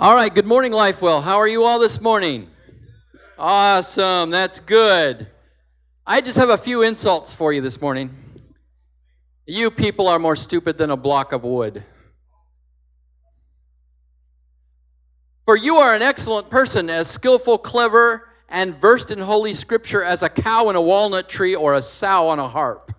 All right, good morning, Lifewell. How are you all this morning? Awesome, that's good. I just have a few insults for you this morning. You people are more stupid than a block of wood. For you are an excellent person, as skillful, clever, and versed in holy scripture as a cow in a walnut tree or a sow on a harp.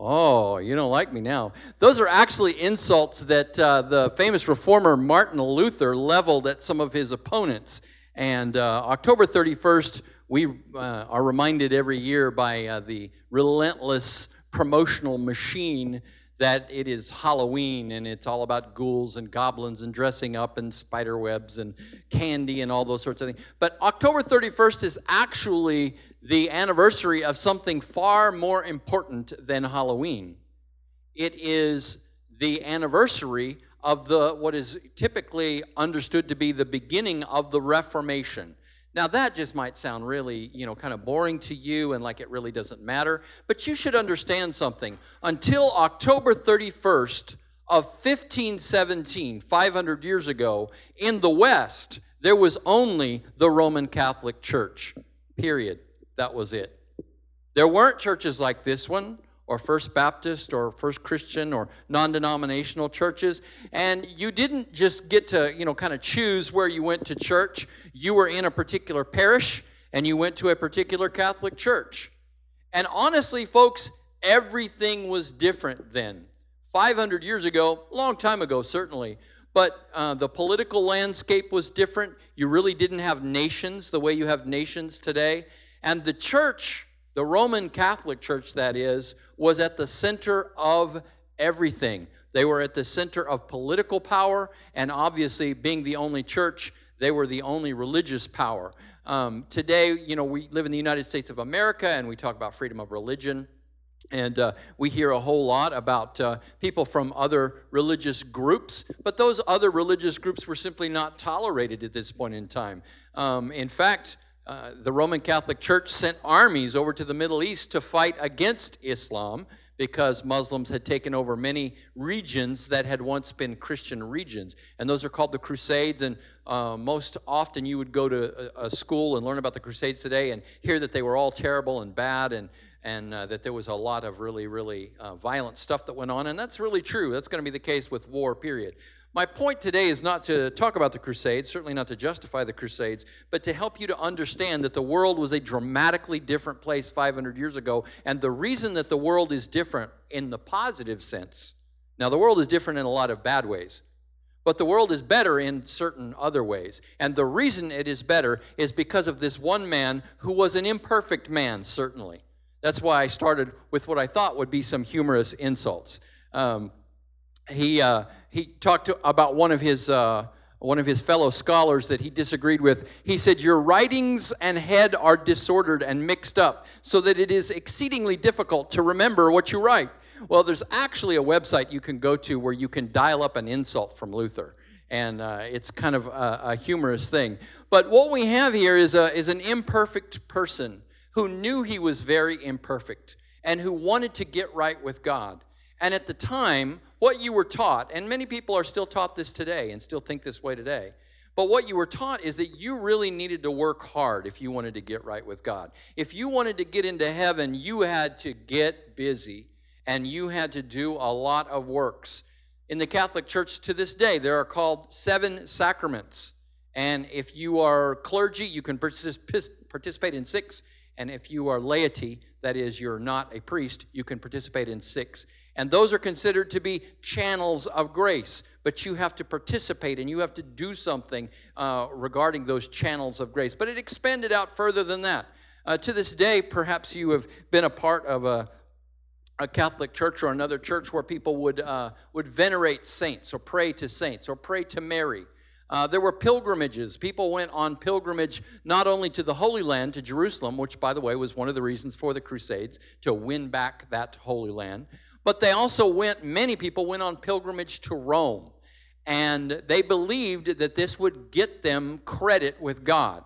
Oh, you don't like me now. Those are actually insults that uh, the famous reformer Martin Luther leveled at some of his opponents. And uh, October 31st, we uh, are reminded every year by uh, the relentless promotional machine that it is Halloween and it's all about ghouls and goblins and dressing up and spider webs and candy and all those sorts of things. But October 31st is actually the anniversary of something far more important than Halloween. It is the anniversary of the what is typically understood to be the beginning of the Reformation. Now that just might sound really, you know, kind of boring to you and like it really doesn't matter, but you should understand something. Until October 31st of 1517, 500 years ago, in the West, there was only the Roman Catholic Church. Period. That was it. There weren't churches like this one or First Baptist or First Christian or non denominational churches. And you didn't just get to, you know, kind of choose where you went to church. You were in a particular parish and you went to a particular Catholic church. And honestly, folks, everything was different then. 500 years ago, long time ago, certainly. But uh, the political landscape was different. You really didn't have nations the way you have nations today. And the church the Roman Catholic Church, that is, was at the center of everything. They were at the center of political power, and obviously, being the only church, they were the only religious power. Um, today, you know, we live in the United States of America and we talk about freedom of religion. And uh, we hear a whole lot about uh, people from other religious groups, but those other religious groups were simply not tolerated at this point in time. Um, in fact, uh, the Roman Catholic Church sent armies over to the Middle East to fight against Islam because Muslims had taken over many regions that had once been Christian regions. And those are called the Crusades. And uh, most often you would go to a, a, school and learn about the Crusades today and hear that they were all terrible and bad and, and uh, that there was a lot of really, really uh, violent stuff that went on. And that's really true. That's going to be the case with war, period. My point today is not to talk about the Crusades, certainly not to justify the Crusades, but to help you to understand that the world was a dramatically different place 500 years ago. And the reason that the world is different in the positive sense, now the world is different in a lot of bad ways, but the world is better in certain other ways. And the reason it is better is because of this one man who was an imperfect man, certainly. That's why I started with what I thought would be some humorous insults. Um, he, uh, he talked to, about one of his uh, one of his fellow scholars that he disagreed with. He said, Your writings and head are disordered and mixed up, so that it is exceedingly difficult to remember what you write. Well, there's actually a website you can go to where you can dial up an insult from Luther. And uh, it's kind of a, a humorous thing. But what we have here is, a, is an imperfect person who knew he was very imperfect and who wanted to get right with God. And at the time, what you were taught, and many people are still taught this today and still think this way today, but what you were taught is that you really needed to work hard if you wanted to get right with God. If you wanted to get into heaven, you had to get busy and you had to do a lot of works. In the Catholic Church to this day, there are called seven sacraments. And if you are clergy, you can participate in six. And if you are laity, that is, you're not a priest, you can participate in six. And those are considered to be channels of grace. But you have to participate and you have to do something uh, regarding those channels of grace. But it expanded out further than that. Uh, to this day, perhaps you have been a part of a, a Catholic church or another church where people would, uh, would venerate saints or pray to saints or pray to Mary. Uh, there were pilgrimages. People went on pilgrimage not only to the Holy Land, to Jerusalem, which, by the way, was one of the reasons for the Crusades, to win back that Holy Land, but they also went, many people went on pilgrimage to Rome. And they believed that this would get them credit with God.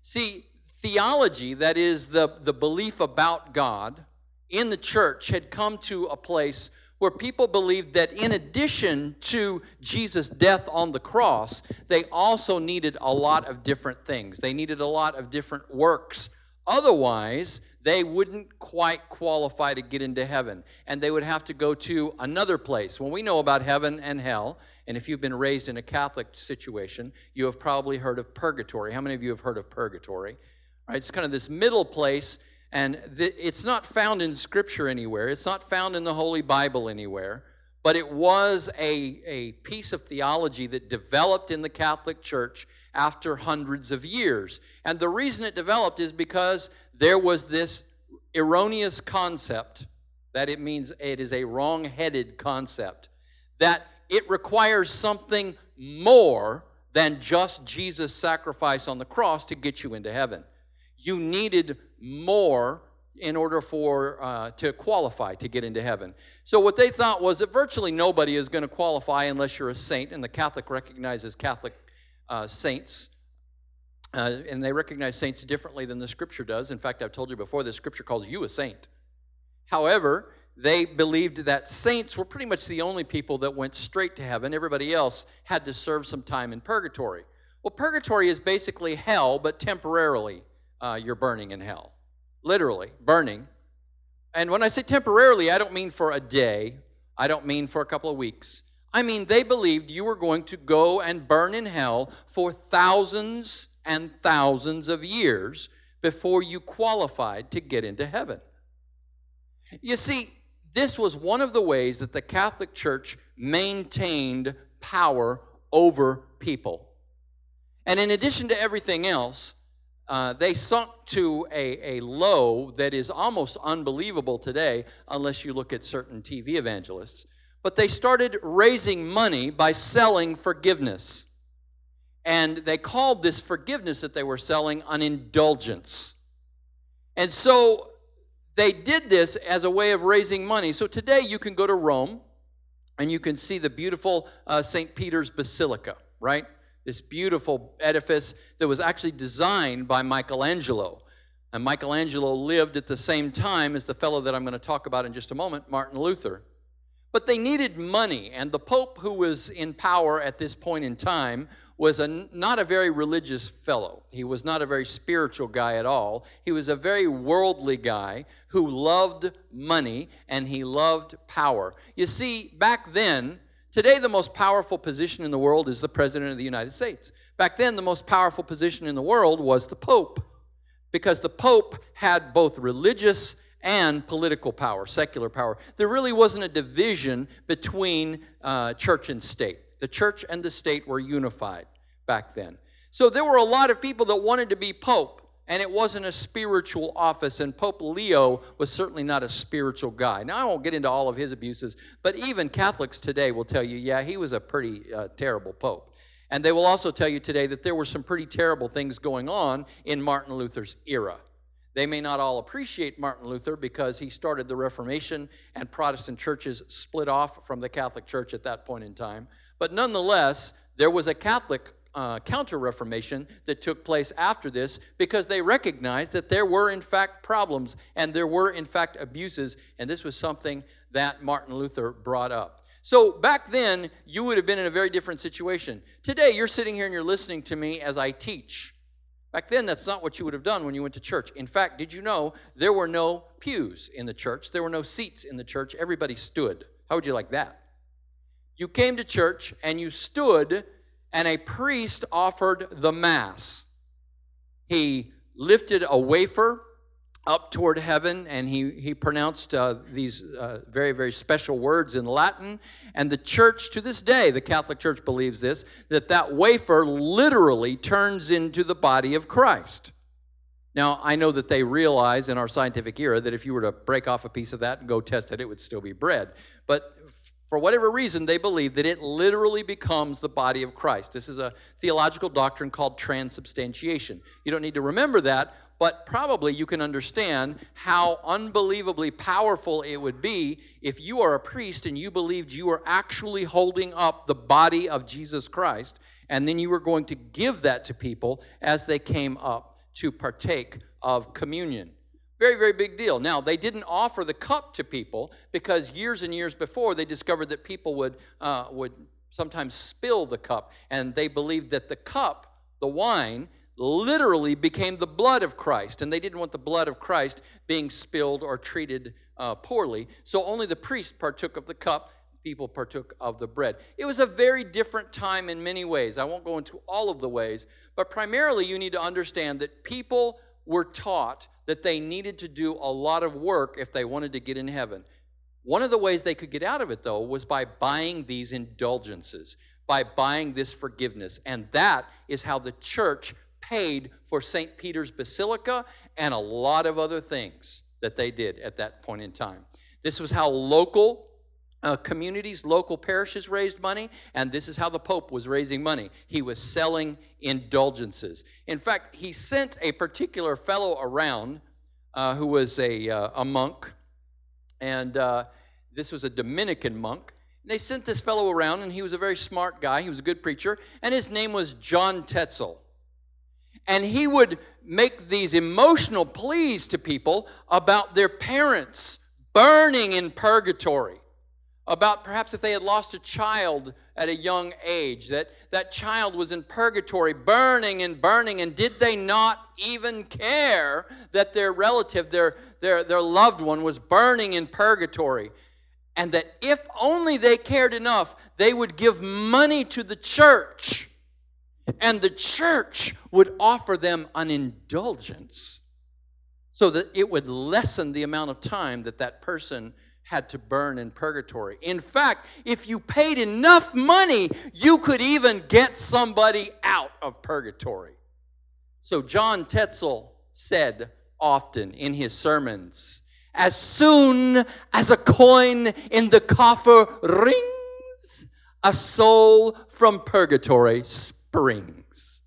See, theology, that is the, the belief about God, in the church had come to a place where people believed that in addition to Jesus' death on the cross, they also needed a lot of different things. They needed a lot of different works. Otherwise, they wouldn't quite qualify to get into heaven, and they would have to go to another place. Well, we know about heaven and hell, and if you've been raised in a Catholic situation, you have probably heard of purgatory. How many of you have heard of purgatory? Right? It's kind of this middle place and th- it's not found in Scripture anywhere, it's not found in the Holy Bible anywhere, but it was a, a piece of theology that developed in the Catholic Church after hundreds of years. And the reason it developed is because there was this erroneous concept that it means it is a wrong headed concept, that it requires something more than just Jesus' sacrifice on the cross to get you into heaven. You needed more in order for uh, to qualify to get into heaven. So what they thought was that virtually nobody is going to qualify unless you're a saint, and the Catholic recognizes Catholic uh, saints. Uh, and they recognize saints differently than the scripture does. In fact, I've told you before, the scripture calls you a saint. However, they believed that saints were pretty much the only people that went straight to heaven. Everybody else had to serve some time in purgatory. Well, purgatory is basically hell, but temporarily uh, you're burning in hell. Literally, burning. And when I say temporarily, I don't mean for a day, I don't mean for a couple of weeks. I mean, they believed you were going to go and burn in hell for thousands and thousands of years before you qualified to get into heaven. You see, this was one of the ways that the Catholic Church maintained power over people. And in addition to everything else, uh, they sunk to a, a low that is almost unbelievable today, unless you look at certain TV evangelists. But they started raising money by selling forgiveness. And they called this forgiveness that they were selling an indulgence. And so they did this as a way of raising money. So today you can go to Rome and you can see the beautiful uh, St. Peter's Basilica, right? this beautiful edifice that was actually designed by Michelangelo. And Michelangelo lived at the same time as the fellow that I'm going to talk about in just a moment, Martin Luther. But they needed money, and the Pope who was in power at this point in time was a, not a very religious fellow. He was not a very spiritual guy at all. He was a very worldly guy who loved money and he loved power. You see, back then, Today, the most powerful position in the world is the President of the United States. Back then, the most powerful position in the world was the Pope, because the Pope had both religious and political power, secular power. There really wasn't a division between uh, church and state. The church and the state were unified back then. So there were a lot of people that wanted to be Pope and it wasn't a spiritual office. And Pope Leo was certainly not a spiritual guy. Now, I won't get into all of his abuses, but even Catholics today will tell you, yeah, he was a pretty uh, terrible pope. And they will also tell you today that there were some pretty terrible things going on in Martin Luther's era. They may not all appreciate Martin Luther because he started the Reformation and Protestant churches split off from the Catholic Church at that point in time. But nonetheless, there was a Catholic uh, counter reformation that took place after this because they recognized that there were, in fact, problems and there were, in fact, abuses, and this was something that Martin Luther brought up. So back then, you would have been in a very different situation. Today, you're sitting here and you're listening to me as I teach. Back then, that's not what you would have done when you went to church. In fact, did you know there were no pews in the church? There were no seats in the church. Everybody stood. How would you like that? You came to church and you stood and a priest offered the Mass. He lifted a wafer up toward heaven and he, he pronounced uh, these uh, very, very special words in Latin. And the church, to this day, the Catholic Church believes this, that that wafer literally turns into the body of Christ. Now, I know that they realize in our scientific era that if you were to break off a piece of that and go test it, it would still be bread. But for whatever reason, they believe that it literally becomes the body of Christ. This is a theological doctrine called transubstantiation. You don't need to remember that, but probably you can understand how unbelievably powerful it would be if you are a priest and you believed you were actually holding up the body of Jesus Christ, and then you were going to give that to people as they came up to partake of communion. Very, very big deal. Now, they didn't offer the cup to people because years and years before they discovered that people would, uh, would sometimes spill the cup, and they believed that the cup, the wine, literally became the blood of Christ, and they didn't want the blood of Christ being spilled or treated uh, poorly. So only the priest partook of the cup, people partook of the bread. It was a very different time in many ways. I won't go into all of the ways, but primarily you need to understand that people were taught that they needed to do a lot of work if they wanted to get in heaven. One of the ways they could get out of it, though, was by buying these indulgences, by buying this forgiveness. And that is how the church paid for St. Peter's Basilica and a lot of other things that they did at that point in time. This was how local uh, communities, local parishes raised money, and this is how the Pope was raising money. He was selling indulgences. In fact, he sent a particular fellow around uh, who was a, uh, a monk, and uh, this was a Dominican monk. They sent this fellow around, and he was a very smart guy. He was a good preacher, and his name was John Tetzel. And he would make these emotional pleas to people about their parents burning in purgatory about perhaps if they had lost a child at a young age, that that child was in purgatory, burning and burning, and did they not even care that their relative, their, their, their loved one, was burning in purgatory? And that if only they cared enough, they would give money to the church, and the church would offer them an indulgence so that it would lessen the amount of time that that person had to burn in purgatory. In fact, if you paid enough money, you could even get somebody out of purgatory. So John Tetzel said often in his sermons, as soon as a coin in the coffer rings, a soul from purgatory springs.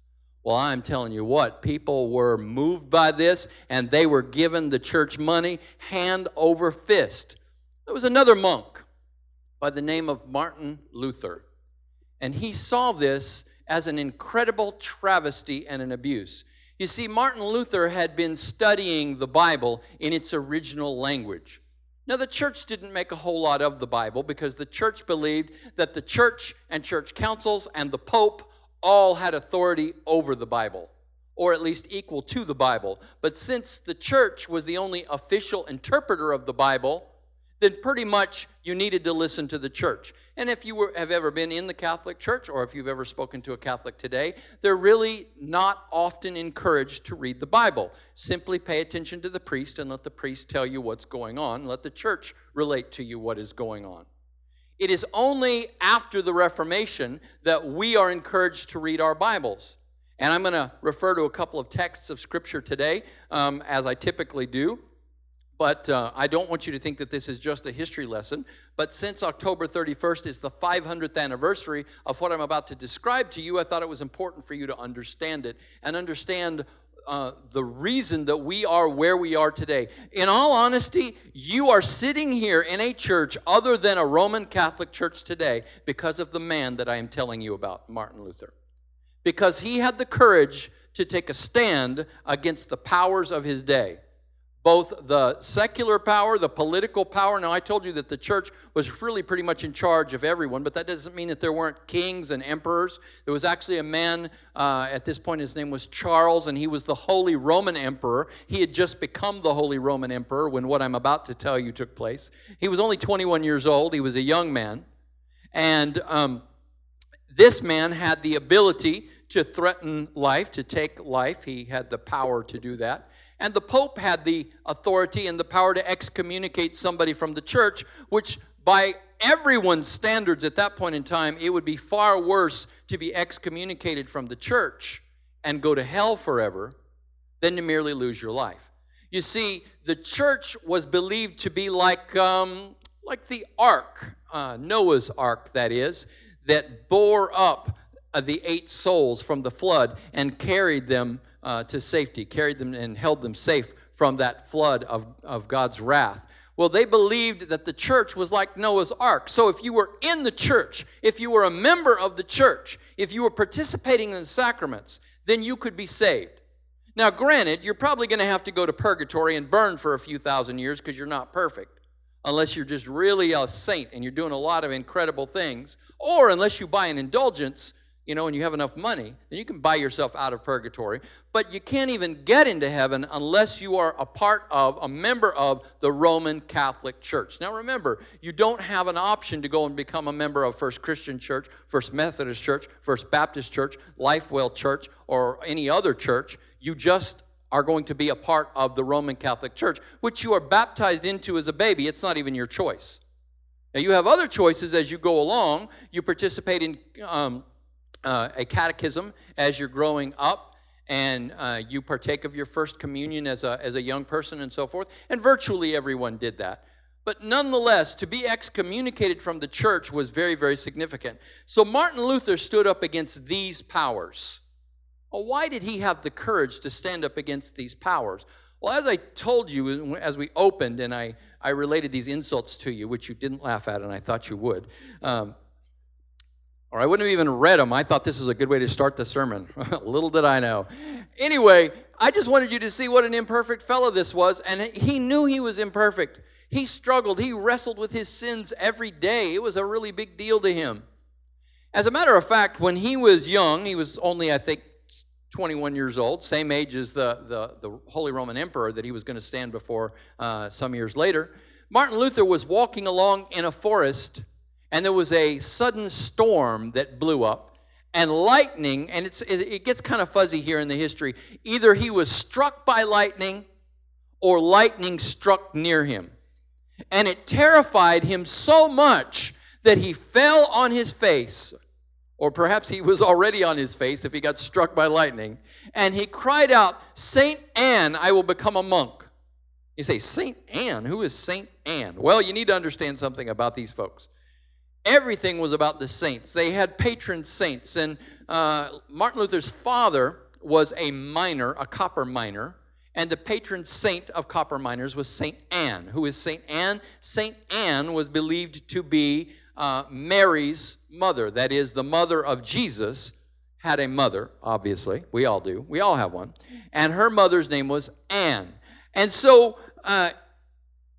Well, I'm telling you what, people were moved by this and they were given the church money hand over fist. There was another monk by the name of Martin Luther, and he saw this as an incredible travesty and an abuse. You see, Martin Luther had been studying the Bible in its original language. Now, the church didn't make a whole lot of the Bible because the church believed that the church and church councils and the Pope all had authority over the Bible, or at least equal to the Bible. But since the church was the only official interpreter of the Bible, then pretty much you needed to listen to the church. And if you were, have ever been in the Catholic Church or if you've ever spoken to a Catholic today, they're really not often encouraged to read the Bible. Simply pay attention to the priest and let the priest tell you what's going on. Let the church relate to you what is going on. It is only after the Reformation that we are encouraged to read our Bibles. And I'm going to refer to a couple of texts of Scripture today, um, as I typically do. But uh, I don't want you to think that this is just a history lesson. But since October 31st is the 500th anniversary of what I'm about to describe to you, I thought it was important for you to understand it and understand uh, the reason that we are where we are today. In all honesty, you are sitting here in a church other than a Roman Catholic church today because of the man that I am telling you about, Martin Luther. Because he had the courage to take a stand against the powers of his day both the secular power, the political power. Now, I told you that the church was really pretty much in charge of everyone, but that doesn't mean that there weren't kings and emperors. There was actually a man uh, at this point, his name was Charles, and he was the Holy Roman Emperor. He had just become the Holy Roman Emperor when what I'm about to tell you took place. He was only 21 years old, he was a young man. And um, this man had the ability to threaten life, to take life. He had the power to do that. And the Pope had the authority and the power to excommunicate somebody from the church, which by everyone's standards at that point in time, it would be far worse to be excommunicated from the church and go to hell forever than to merely lose your life. You see, the church was believed to be like, um, like the ark, uh, Noah's ark, that is, that bore up uh, the eight souls from the flood and carried them uh, to safety, carried them and held them safe from that flood of, of God's wrath. Well, they believed that the church was like Noah's ark. So if you were in the church, if you were a member of the church, if you were participating in the sacraments, then you could be saved. Now, granted, you're probably going to have to go to purgatory and burn for a few thousand years because you're not perfect, unless you're just really a saint and you're doing a lot of incredible things, or unless you buy an indulgence you know, and you have enough money, then you can buy yourself out of purgatory. But you can't even get into heaven unless you are a part of, a member of the Roman Catholic Church. Now remember, you don't have an option to go and become a member of First Christian Church, First Methodist Church, First Baptist Church, Lifewell Church, or any other church. You just are going to be a part of the Roman Catholic Church, which you are baptized into as a baby. It's not even your choice. Now, you have other choices as you go along. You participate in um, uh, a catechism as you're growing up and uh, you partake of your first communion as a, as a young person and so forth. And virtually everyone did that. But nonetheless, to be excommunicated from the church was very, very significant. So Martin Luther stood up against these powers. Well, why did he have the courage to stand up against these powers? Well, as I told you as we opened and I, I related these insults to you, which you didn't laugh at and I thought you would, um, or I wouldn't have even read them. I thought this was a good way to start the sermon. Little did I know. Anyway, I just wanted you to see what an imperfect fellow this was, and he knew he was imperfect. He struggled, he wrestled with his sins every day. It was a really big deal to him. As a matter of fact, when he was young, he was only, I think, 21 years old, same age as the, the, the Holy Roman Emperor that he was going to stand before uh, some years later. Martin Luther was walking along in a forest and there was a sudden storm that blew up and lightning and it's it gets kind of fuzzy here in the history. Either he was struck by lightning or lightning struck near him. And it terrified him so much that he fell on his face or perhaps he was already on his face if he got struck by lightning and he cried out saint anne i will become a monk. You say saint anne? Who is saint anne? Well you need to understand something about these folks everything was about the saints. They had patron saints, and uh, Martin Luther's father was a miner, a copper miner, and the patron saint of copper miners was Saint Anne. Who is Saint Anne? Saint Anne was believed to be uh, Mary's mother, that is, the mother of Jesus. Had a mother, obviously. We all do. We all have one. And her mother's name was Anne. And so uh,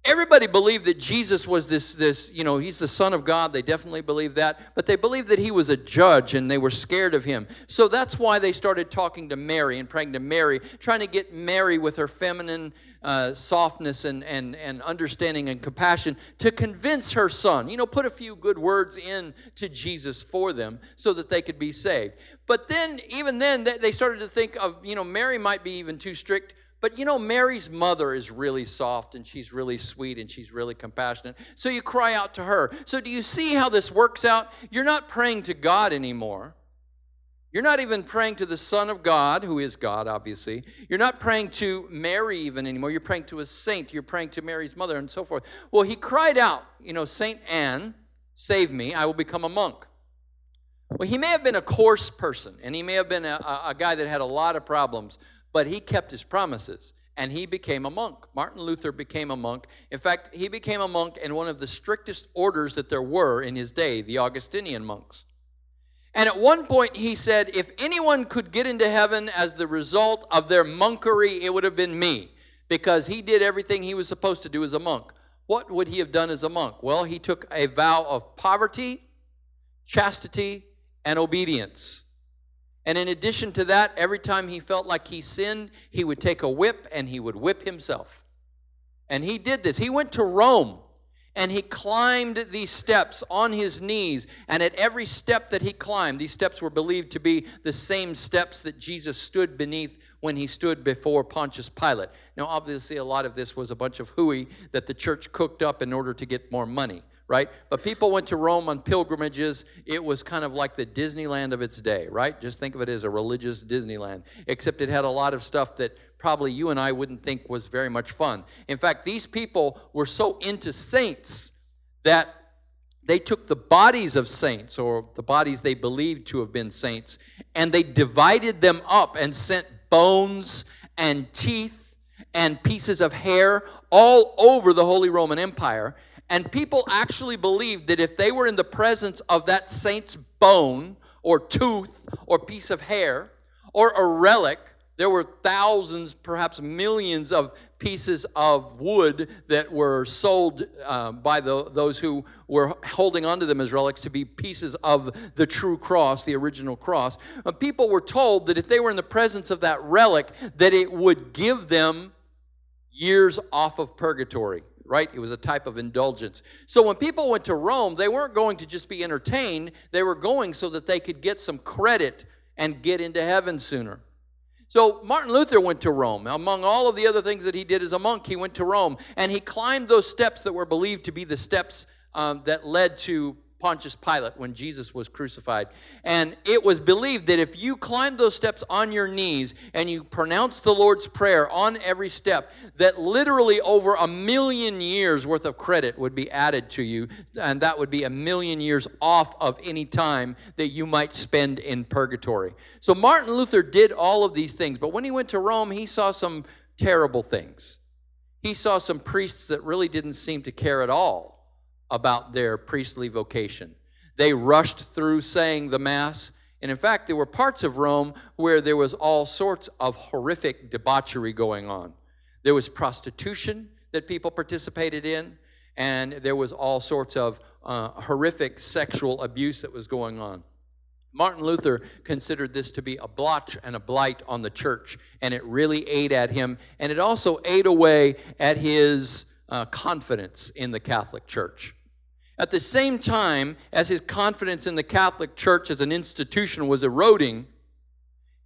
everybody believed that Jesus was this, this, you know, he's the Son of God. They definitely believed that. But they believed that he was a judge and they were scared of him. So that's why they started talking to Mary and praying to Mary, trying to get Mary with her feminine uh, softness and, and, and understanding and compassion to convince her son. You know, put a few good words in to Jesus for them so that they could be saved. But then, even then, they started to think of, you know, Mary might be even too strict but you know, Mary's mother is really soft and she's really sweet and she's really compassionate. So you cry out to her. So do you see how this works out? You're not praying to God anymore. You're not even praying to the Son of God, who is God, obviously. You're not praying to Mary even anymore. You're praying to a saint. You're praying to Mary's mother and so forth. Well, he cried out, you know, Saint Anne, save me, I will become a monk. Well, he may have been a coarse person, and he may have been a, a, guy that had a lot of problems, but he kept his promises and he became a monk. Martin Luther became a monk. In fact, he became a monk in one of the strictest orders that there were in his day, the Augustinian monks. And at one point, he said, If anyone could get into heaven as the result of their monkery, it would have been me, because he did everything he was supposed to do as a monk. What would he have done as a monk? Well, he took a vow of poverty, chastity, and obedience. And in addition to that, every time he felt like he sinned, he would take a whip and he would whip himself. And he did this. He went to Rome and he climbed these steps on his knees. And at every step that he climbed, these steps were believed to be the same steps that Jesus stood beneath when he stood before Pontius Pilate. Now, obviously, a lot of this was a bunch of hooey that the church cooked up in order to get more money right? But people went to Rome on pilgrimages. It was kind of like the Disneyland of its day, right? Just think of it as a religious Disneyland, except it had a lot of stuff that probably you and I wouldn't think was very much fun. In fact, these people were so into saints that they took the bodies of saints, or the bodies they believed to have been saints, and they divided them up and sent bones and teeth and pieces of hair all over the Holy Roman Empire and people actually believed that if they were in the presence of that saint's bone or tooth or piece of hair or a relic There were thousands, perhaps millions of pieces of wood that were sold uh, by the, those who were holding onto them as relics to be pieces of the true cross, the original cross. Uh, people were told that if they were in the presence of that relic, that it would give them years off of purgatory right? It was a type of indulgence. So when people went to Rome, they weren't going to just be entertained, they were going so that they could get some credit and get into heaven sooner. So Martin Luther went to Rome. Among all of the other things that he did as a monk, he went to Rome and he climbed those steps that were believed to be the steps um, that led to Pontius Pilate when Jesus was crucified. And it was believed that if you climbed those steps on your knees and you pronounced the Lord's Prayer on every step, that literally over a million years worth of credit would be added to you. And that would be a million years off of any time that you might spend in purgatory. So Martin Luther did all of these things. But when he went to Rome, he saw some terrible things. He saw some priests that really didn't seem to care at all about their priestly vocation. They rushed through saying the Mass. And in fact, there were parts of Rome where there was all sorts of horrific debauchery going on. There was prostitution that people participated in, and there was all sorts of uh, horrific sexual abuse that was going on. Martin Luther considered this to be a blotch and a blight on the church, and it really ate at him, and it also ate away at his uh, confidence in the Catholic Church. At the same time as his confidence in the Catholic Church as an institution was eroding,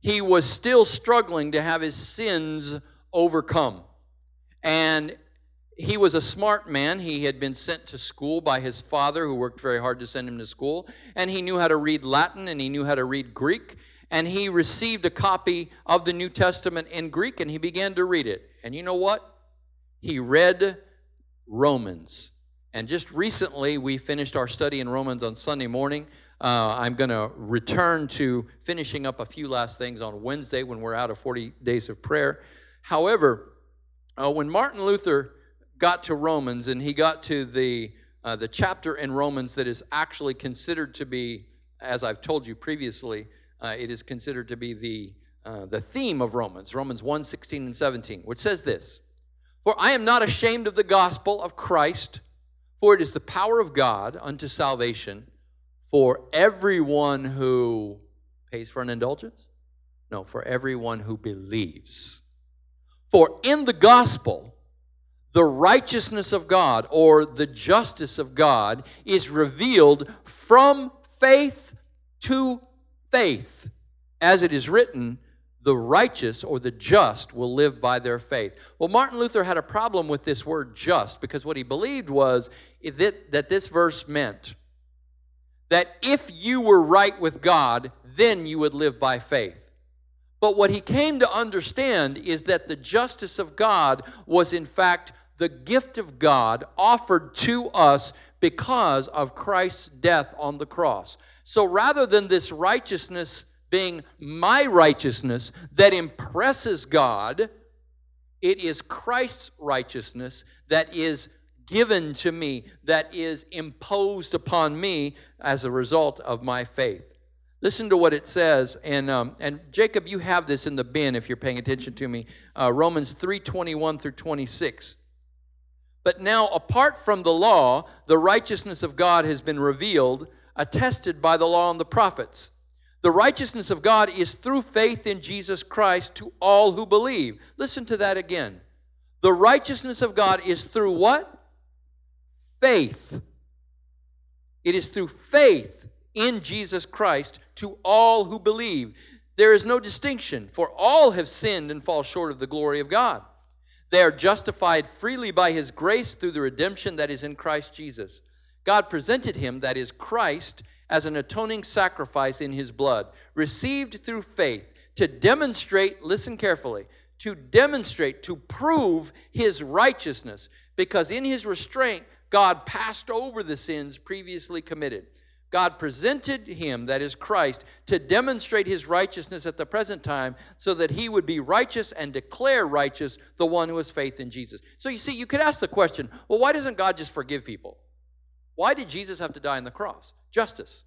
he was still struggling to have his sins overcome. And he was a smart man. He had been sent to school by his father, who worked very hard to send him to school. And he knew how to read Latin and he knew how to read Greek. And he received a copy of the New Testament in Greek and he began to read it. And you know what? He read Romans. And just recently, we finished our study in Romans on Sunday morning. Uh, I'm going to return to finishing up a few last things on Wednesday when we're out of 40 days of prayer. However, uh, when Martin Luther got to Romans and he got to the, uh, the chapter in Romans that is actually considered to be, as I've told you previously, uh, it is considered to be the, uh, the theme of Romans, Romans 1 16 and 17, which says this For I am not ashamed of the gospel of Christ for it is the power of God unto salvation for everyone who pays for an indulgence? No, for everyone who believes. For in the gospel, the righteousness of God or the justice of God is revealed from faith to faith. As it is written, the righteous or the just will live by their faith. Well, Martin Luther had a problem with this word just because what he believed was that, this verse meant that if you were right with God, then you would live by faith. But what he came to understand is that the justice of God was, in fact, the gift of God offered to us because of Christ's death on the cross. So rather than this righteousness being my righteousness that impresses God, it is Christ's righteousness that is given to me, that is imposed upon me as a result of my faith. Listen to what it says, and um, and Jacob, you have this in the bin if you're paying attention to me. Uh, Romans three twenty one through twenty six. But now, apart from the law, the righteousness of God has been revealed, attested by the law and the prophets the righteousness of God is through faith in Jesus Christ to all who believe. Listen to that again. The righteousness of God is through what? Faith. It is through faith in Jesus Christ to all who believe. There is no distinction, for all have sinned and fall short of the glory of God. They are justified freely by his grace through the redemption that is in Christ Jesus. God presented him, that is Christ, as an atoning sacrifice in his blood, received through faith to demonstrate, listen carefully, to demonstrate, to prove his righteousness, because in his restraint, God passed over the sins previously committed. God presented him, that is Christ, to demonstrate his righteousness at the present time so that he would be righteous and declare righteous the one who has faith in Jesus. So you see, you could ask the question well, why doesn't God just forgive people? Why did Jesus have to die on the cross? Justice.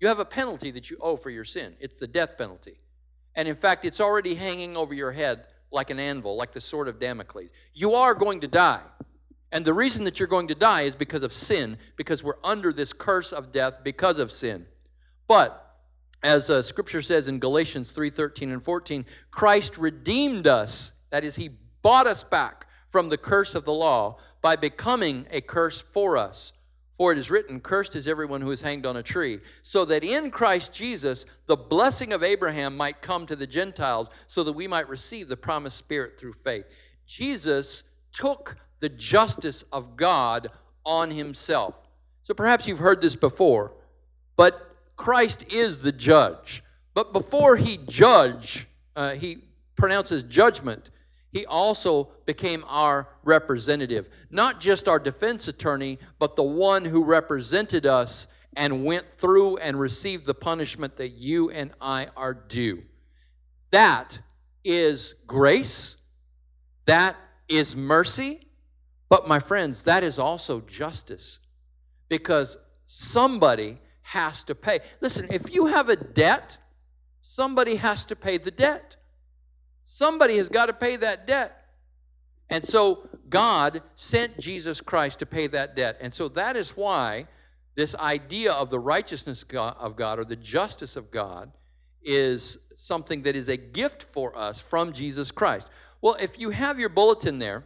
You have a penalty that you owe for your sin, it's the death penalty. And in fact, it's already hanging over your head like an anvil, like the sword of Damocles. You are going to die. And the reason that you're going to die is because of sin, because we're under this curse of death because of sin. But as uh, scripture says in Galatians 3:13 and 14, Christ redeemed us. That is he bought us back from the curse of the law by becoming a curse for us. For it is written, Cursed is everyone who is hanged on a tree, so that in Christ Jesus the blessing of Abraham might come to the Gentiles, so that we might receive the promised Spirit through faith. Jesus took the justice of God on himself. So perhaps you've heard this before, but Christ is the judge. But before he judge, uh, he pronounces judgment, he also became our representative. Not just our defense attorney, but the one who represented us and went through and received the punishment that you and I are due. That is grace. That is mercy. But, my friends, that is also justice because somebody has to pay. Listen, if you have a debt, somebody has to pay the debt. Somebody has got to pay that debt. And so God sent Jesus Christ to pay that debt. And so that is why this idea of the righteousness of God or the justice of God is something that is a gift for us from Jesus Christ. Well, if you have your bulletin there,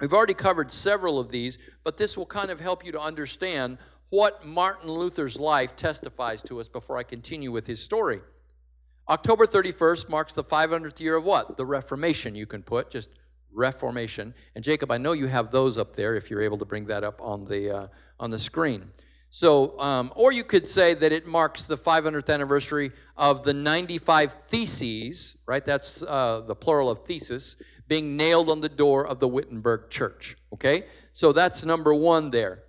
we've already covered several of these, but this will kind of help you to understand what Martin Luther's life testifies to us before I continue with his story. October 31st marks the 500th year of what? The Reformation, you can put, just Reformation. And Jacob, I know you have those up there if you're able to bring that up on the, uh, on the screen. So, um, or you could say that it marks the 500th anniversary of the 95 theses, right? That's uh, the plural of thesis, being nailed on the door of the Wittenberg church, okay? So that's number one there.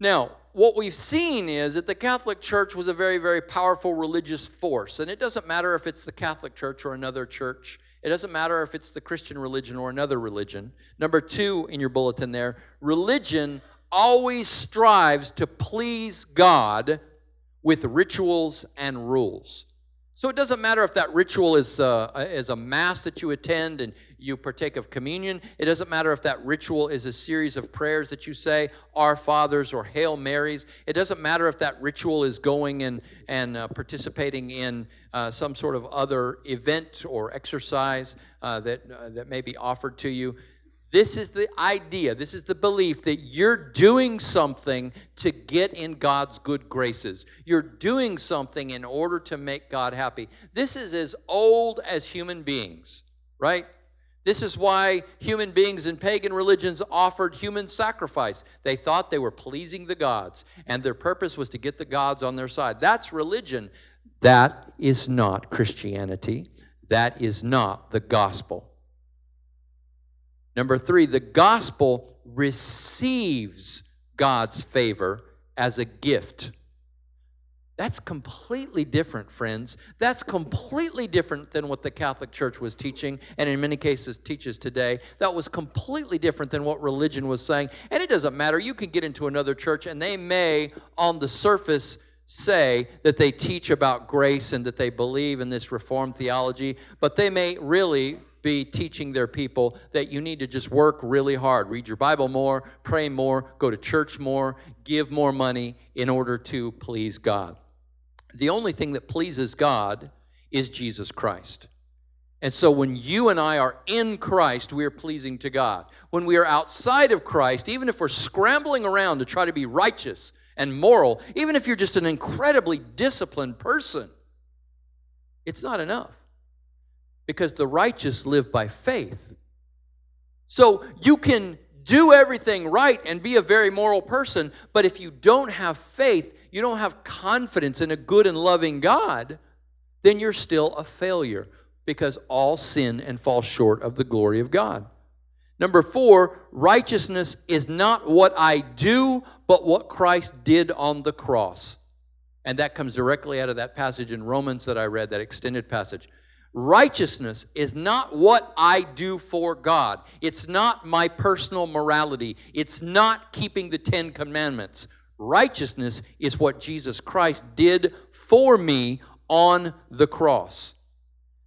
Now, what we've seen is that the Catholic Church was a very, very powerful religious force. And it doesn't matter if it's the Catholic Church or another church, it doesn't matter if it's the Christian religion or another religion. Number two in your bulletin there religion always strives to please God with rituals and rules. So it doesn't matter if that ritual is, uh, is a mass that you attend and you partake of communion. It doesn't matter if that ritual is a series of prayers that you say, Our Fathers or Hail Marys. It doesn't matter if that ritual is going and, and uh, participating in uh, some sort of other event or exercise uh, that, uh, that may be offered to you. This is the idea, this is the belief that you're doing something to get in God's good graces. You're doing something in order to make God happy. This is as old as human beings, right? This is why human beings in pagan religions offered human sacrifice. They thought they were pleasing the gods, and their purpose was to get the gods on their side. That's religion. That is not Christianity. That is not the gospel. Number three, the gospel receives God's favor as a gift. That's completely different, friends. That's completely different than what the Catholic Church was teaching, and in many cases teaches today. That was completely different than what religion was saying. And it doesn't matter. You can get into another church, and they may, on the surface, say that they teach about grace and that they believe in this Reformed theology, but they may really be teaching their people that you need to just work really hard, read your Bible more, pray more, go to church more, give more money in order to please God. The only thing that pleases God is Jesus Christ. And so when you and I are in Christ, we are pleasing to God. When we are outside of Christ, even if we're scrambling around to try to be righteous and moral, even if you're just an incredibly disciplined person, it's not enough because the righteous live by faith. So you can do everything right and be a very moral person, but if you don't have faith, you don't have confidence in a good and loving God, then you're still a failure because all sin and fall short of the glory of God. Number four, righteousness is not what I do, but what Christ did on the cross. And that comes directly out of that passage in Romans that I read, that extended passage. Righteousness is not what I do for God. It's not my personal morality. It's not keeping the Ten Commandments. Righteousness is what Jesus Christ did for me on the cross.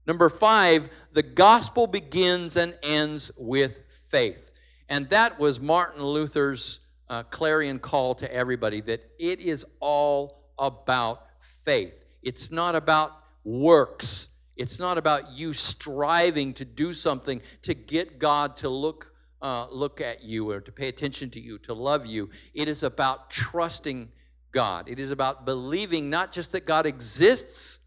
Number five, the gospel begins and ends with faith. And that was Martin Luther's uh, clarion call to everybody that it is all about faith. It's not about works. It's not about you striving to do something to get God to look uh, look at you or to pay attention to you, to love you. It is about trusting God. It is about believing not just that God exists,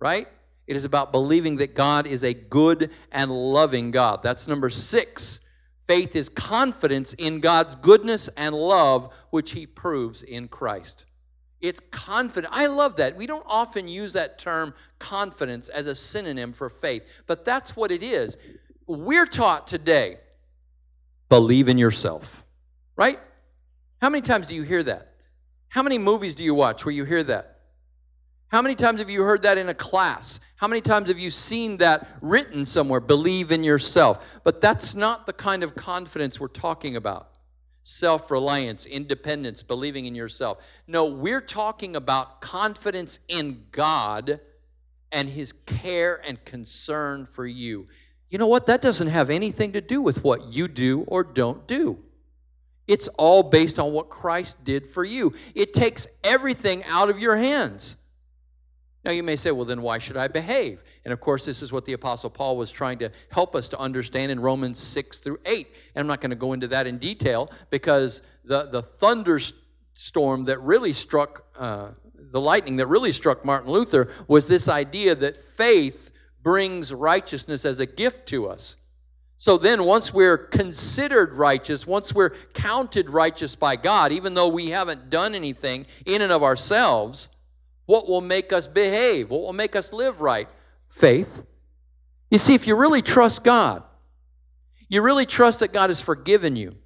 right? It is about believing that God is a good and loving God. That's number six. Faith is confidence in God's goodness and love, which He proves in Christ. It's confident. I love that. We don't often use that term confidence as a synonym for faith, but that's what it is. We're taught today believe in yourself, right? How many times do you hear that? How many movies do you watch where you hear that? How many times have you heard that in a class? How many times have you seen that written somewhere? Believe in yourself. But that's not the kind of confidence we're talking about self reliance, independence, believing in yourself. No, we're talking about confidence in God and His care and concern for you. You know what? That doesn't have anything to do with what you do or don't do. It's all based on what Christ did for you. It takes everything out of your hands. Now, you may say, well, then why should I behave? And of course, this is what the Apostle Paul was trying to help us to understand in Romans 6 through 8. And I'm not going to go into that in detail because the, the thunderstorm that really struck, uh, the lightning that really struck Martin Luther was this idea that faith brings righteousness as a gift to us. So then, once we're considered righteous, once we're counted righteous by God, even though we haven't done anything in and of ourselves, what will make us behave? What will make us live right? Faith. You see, if you really trust God, you really trust that God has forgiven you,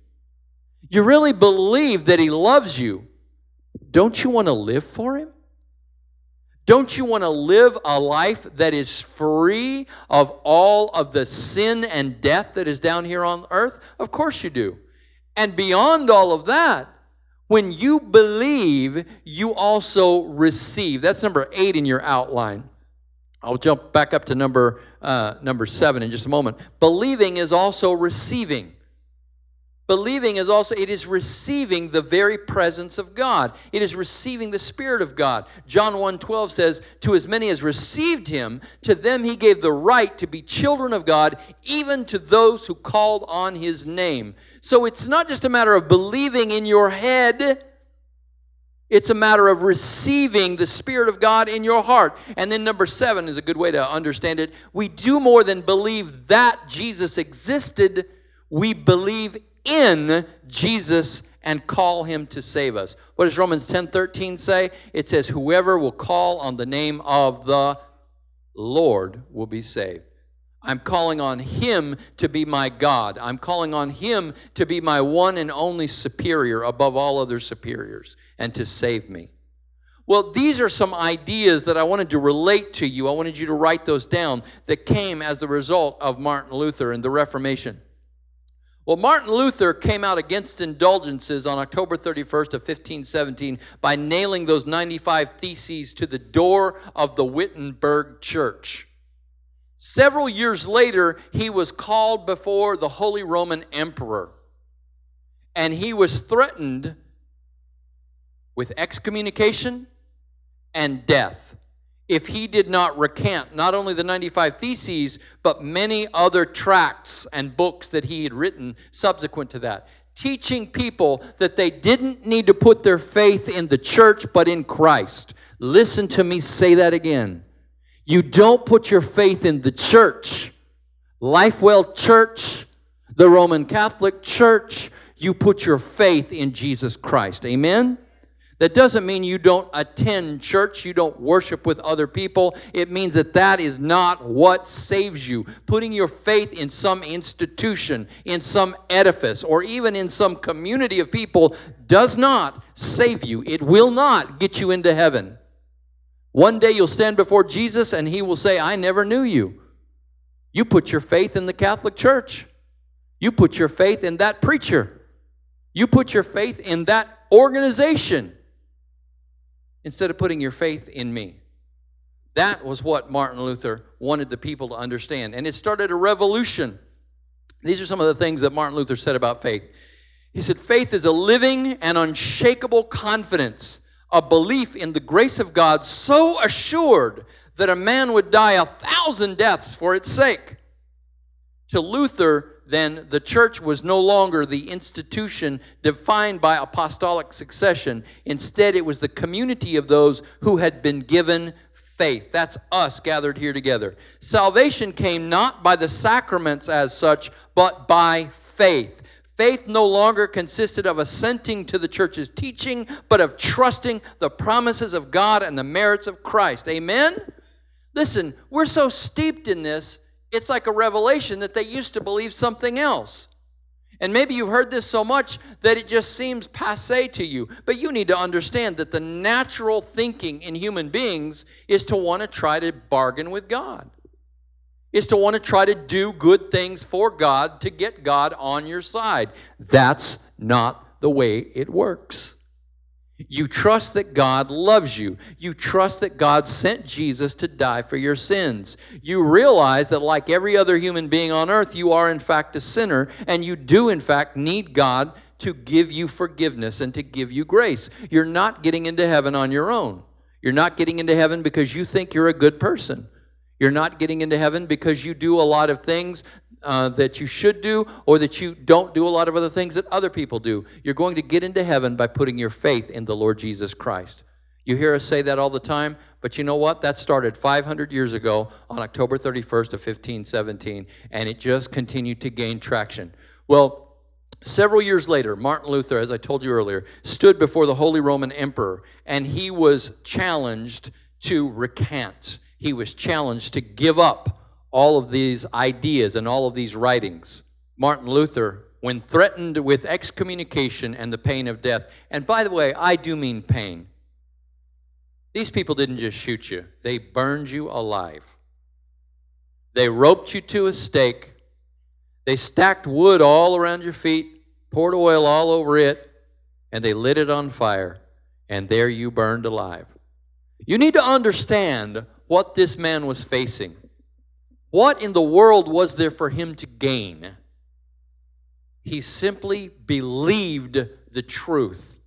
you really believe that He loves you, don't you want to live for Him? Don't you want to live a life that is free of all of the sin and death that is down here on earth? Of course you do. And beyond all of that, when you believe, you also receive. That's number eight in your outline. I'll jump back up to number uh, number seven in just a moment. Believing is also receiving. Believing is also, it is receiving the very presence of God. It is receiving the Spirit of God. John 1.12 says, To as many as received him, to them he gave the right to be children of God, even to those who called on his name. So it's not just a matter of believing in your head, it's a matter of receiving the Spirit of God in your heart. And then number seven is a good way to understand it. We do more than believe that Jesus existed, we believe in Jesus and call him to save us. What does Romans 10 13 say? It says, Whoever will call on the name of the Lord will be saved. I'm calling on Him to be my God. I'm calling on Him to be my one and only superior above all other superiors and to save me. Well, these are some ideas that I wanted to relate to you. I wanted you to write those down that came as the result of Martin Luther and the Reformation. Well, Martin Luther came out against indulgences on October 31st of 1517 by nailing those 95 theses to the door of the Wittenberg church. Several years later, he was called before the Holy Roman Emperor, and he was threatened with excommunication and death if he did not recant not only the 95 Theses, but many other tracts and books that he had written subsequent to that, teaching people that they didn't need to put their faith in the church, but in Christ. Listen to me say that again. You don't put your faith in the church, Lifewell Church, the Roman Catholic Church. You put your faith in Jesus Christ. Amen? That doesn't mean you don't attend church, you don't worship with other people. It means that that is not what saves you. Putting your faith in some institution, in some edifice, or even in some community of people does not save you. It will not get you into heaven. One day you'll stand before Jesus and he will say, I never knew you. You put your faith in the Catholic Church. You put your faith in that preacher. You put your faith in that organization instead of putting your faith in me. That was what Martin Luther wanted the people to understand. And it started a revolution. These are some of the things that Martin Luther said about faith. He said, Faith is a living and unshakable confidence, a belief in the grace of God so assured that a man would die a thousand deaths for its sake. To Luther, then, the church was no longer the institution defined by apostolic succession. Instead, it was the community of those who had been given faith. That's us gathered here together. Salvation came not by the sacraments as such, but by faith. Faith no longer consisted of assenting to the church's teaching, but of trusting the promises of God and the merits of Christ. Amen? Listen, we're so steeped in this, it's like a revelation that they used to believe something else. And maybe you've heard this so much that it just seems passe to you. But you need to understand that the natural thinking in human beings is to want to try to bargain with God, is to want to try to do good things for God to get God on your side. That's not the way it works. You trust that God loves you. You trust that God sent Jesus to die for your sins. You realize that, like every other human being on earth, you are in fact a sinner, and you do, in fact, need God to give you forgiveness and to give you grace. You're not getting into heaven on your own. You're not getting into heaven because you think you're a good person. You're not getting into heaven because you do a lot of things uh, that you should do or that you don't do a lot of other things that other people do. You're going to get into heaven by putting your faith in the Lord Jesus Christ. You hear us say that all the time, but you know what? That started 500 years ago on October 31st of 1517, and it just continued to gain traction. Well, Several years later, Martin Luther, as I told you earlier, stood before the Holy Roman Emperor and he was challenged to recant. He was challenged to give up all of these ideas and all of these writings. Martin Luther, when threatened with excommunication and the pain of death, and by the way, I do mean pain. These people didn't just shoot you, they burned you alive. They roped you to a stake. They stacked wood all around your feet, poured oil all over it, and they lit it on fire. And there you burned alive. You need to understand what this man was facing. What in the world was there for him to gain? He simply believed the truth.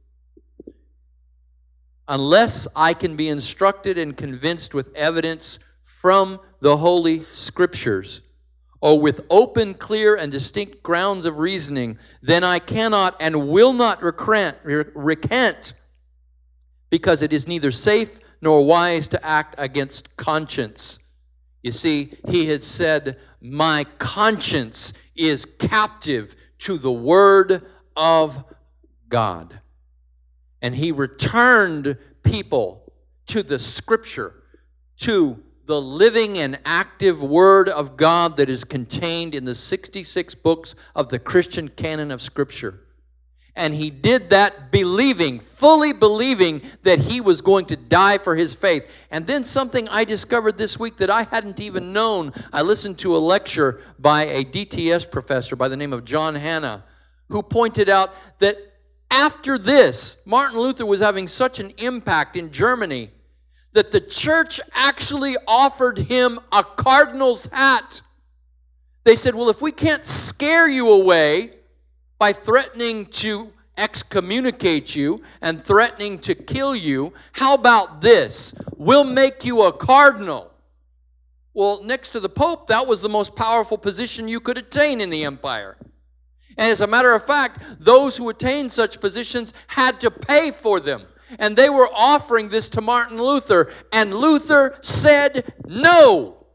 Unless I can be instructed and convinced with evidence from the Holy Scriptures, or with open, clear, and distinct grounds of reasoning, then I cannot and will not recant, recant because it is neither safe nor wise to act against conscience. You see, he had said, My conscience is captive to the word of God. And he returned people to the scripture, to the living and active word of God that is contained in the 66 books of the Christian canon of scripture. And he did that believing, fully believing that he was going to die for his faith. And then something I discovered this week that I hadn't even known. I listened to a lecture by a DTS professor by the name of John Hannah, who pointed out that after this, Martin Luther was having such an impact in Germany that the church actually offered him a cardinal's hat. They said, Well, if we can't scare you away, by threatening to excommunicate you and threatening to kill you. How about this? We'll make you a cardinal. Well, next to the Pope, that was the most powerful position you could attain in the empire. And as a matter of fact, those who attained such positions had to pay for them. And they were offering this to Martin Luther. And Luther said no,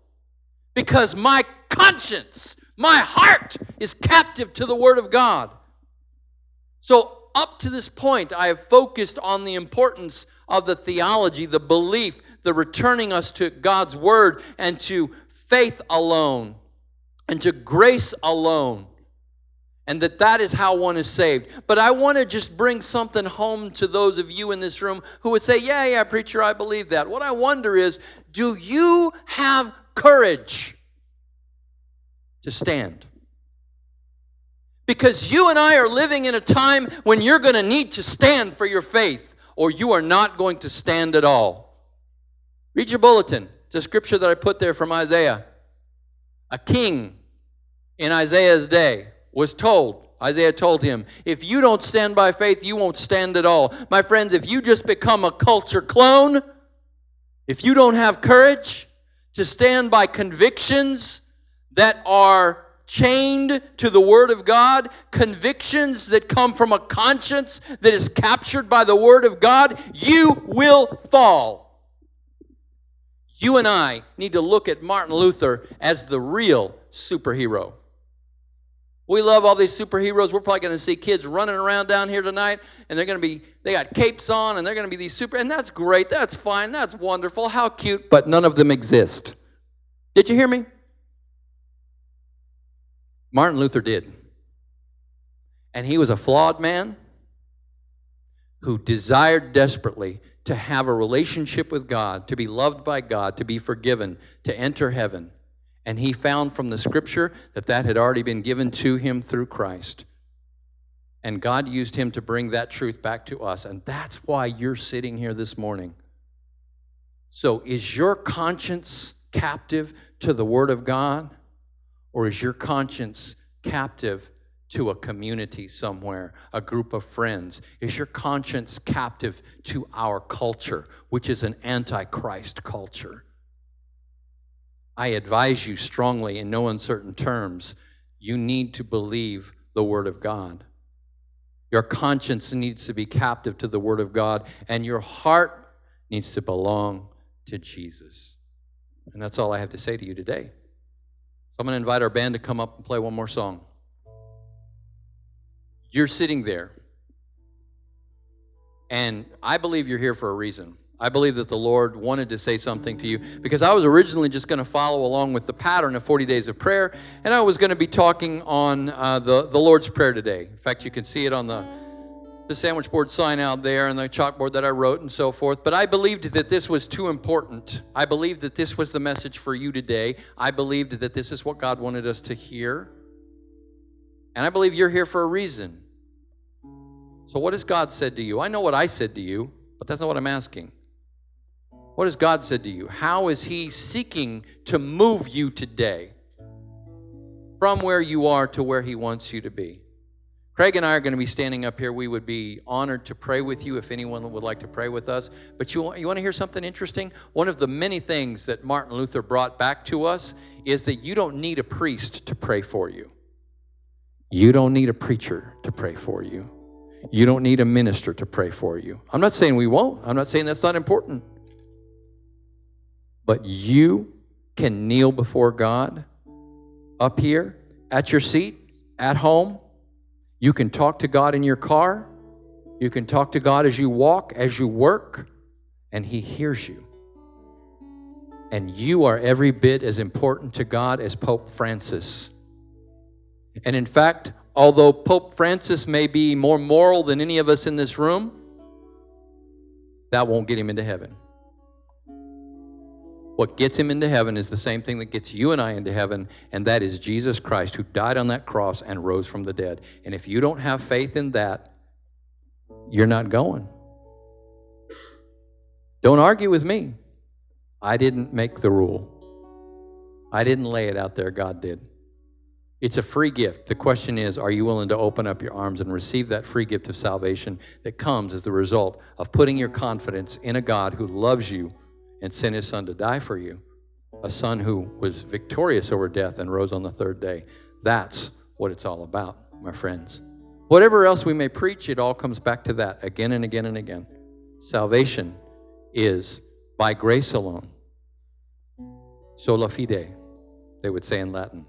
because my conscience my heart is captive to the Word of God. So, up to this point, I have focused on the importance of the theology, the belief, the returning us to God's Word and to faith alone and to grace alone. And that that is how one is saved. But I want to just bring something home to those of you in this room who would say, Yeah, yeah, preacher, I believe that. What I wonder is, do you have courage? To stand. Because you and I are living in a time when you're going to need to stand for your faith, or you are not going to stand at all. Read your bulletin. It The scripture that I put there from Isaiah. A king in Isaiah's day was told, Isaiah told him, if you don't stand by faith, you won't stand at all. My friends, if you just become a culture clone, if you don't have courage to stand by convictions that are chained to the Word of God, convictions that come from a conscience that is captured by the Word of God, you will fall. You and I need to look at Martin Luther as the real superhero. We love all these superheroes. We're probably going to see kids running around down here tonight, and they're going to be, they got capes on, and they're going to be these super, and that's great. That's fine. That's wonderful. How cute, but none of them exist. Did you hear me? Martin Luther did. And he was a flawed man who desired desperately to have a relationship with God, to be loved by God, to be forgiven, to enter heaven. And he found from the scripture that that had already been given to him through Christ. And God used him to bring that truth back to us. And that's why you're sitting here this morning. So, is your conscience captive to the Word of God? Or is your conscience captive to a community somewhere, a group of friends? Is your conscience captive to our culture, which is an antichrist culture? I advise you strongly, in no uncertain terms, you need to believe the Word of God. Your conscience needs to be captive to the Word of God, and your heart needs to belong to Jesus. And that's all I have to say to you today. So I'm going to invite our band to come up and play one more song. You're sitting there, and I believe you're here for a reason. I believe that the Lord wanted to say something to you because I was originally just going to follow along with the pattern of 40 days of prayer, and I was going to be talking on uh, the, the Lord's Prayer today. In fact, you can see it on the, the sandwich board sign out there and the chalkboard that I wrote and so forth. But I believed that this was too important. I believed that this was the message for you today. I believed that this is what God wanted us to hear. And I believe you're here for a reason. So, what has God said to you? I know what I said to you, but that's not what I'm asking. What has God said to you? How is He seeking to move you today from where you are to where He wants you to be? Craig and I are going to be standing up here. We would be honored to pray with you if anyone would like to pray with us. But you, want, you want to hear something interesting? One of the many things that Martin Luther brought back to us is that you don't need a priest to pray for you. You don't need a preacher to pray for you. You don't need a minister to pray for you. I'm not saying we won't. I'm not saying that's not important. But you can kneel before God up here, at your seat, at home. You can talk to God in your car. You can talk to God as you walk, as you work, and He hears you. And you are every bit as important to God as Pope Francis. And in fact, although Pope Francis may be more moral than any of us in this room, that won't get him into heaven. What gets him into heaven is the same thing that gets you and I into heaven, and that is Jesus Christ who died on that cross and rose from the dead. And if you don't have faith in that, you're not going. Don't argue with me. I didn't make the rule. I didn't lay it out there, God did. It's a free gift. The question is are you willing to open up your arms and receive that free gift of salvation that comes as the result of putting your confidence in a God who loves you and sent his son to die for you, a son who was victorious over death and rose on the third day. That's what it's all about, my friends. Whatever else we may preach, it all comes back to that again and again and again. Salvation is by grace alone. Sola fide, they would say in Latin.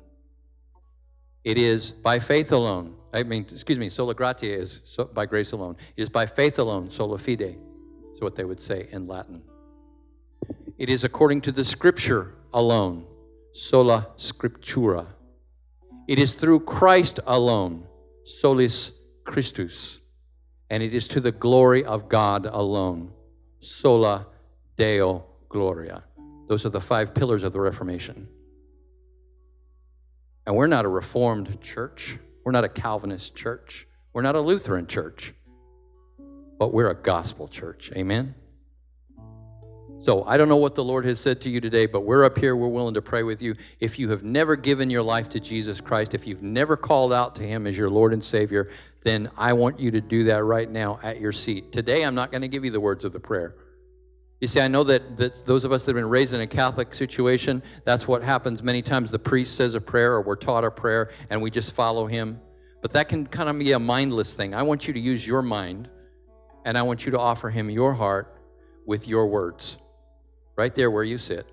It is by faith alone. I mean, excuse me, sola gratia is by grace alone. It is by faith alone, sola fide, is what they would say in Latin. It is according to the scripture alone, sola scriptura. It is through Christ alone, solus Christus. And it is to the glory of God alone, sola Deo gloria. Those are the five pillars of the Reformation. And we're not a Reformed church. We're not a Calvinist church. We're not a Lutheran church. But we're a gospel church. Amen? So I don't know what the Lord has said to you today, but we're up here. We're willing to pray with you. If you have never given your life to Jesus Christ, if you've never called out to Him as your Lord and Savior, then I want you to do that right now at your seat. Today, I'm not going to give you the words of the prayer. You see, I know that, that those of us that have been raised in a Catholic situation, that's what happens. Many times the priest says a prayer or we're taught a prayer and we just follow him. But that can kind of be a mindless thing. I want you to use your mind and I want you to offer him your heart with your words right there where you sit.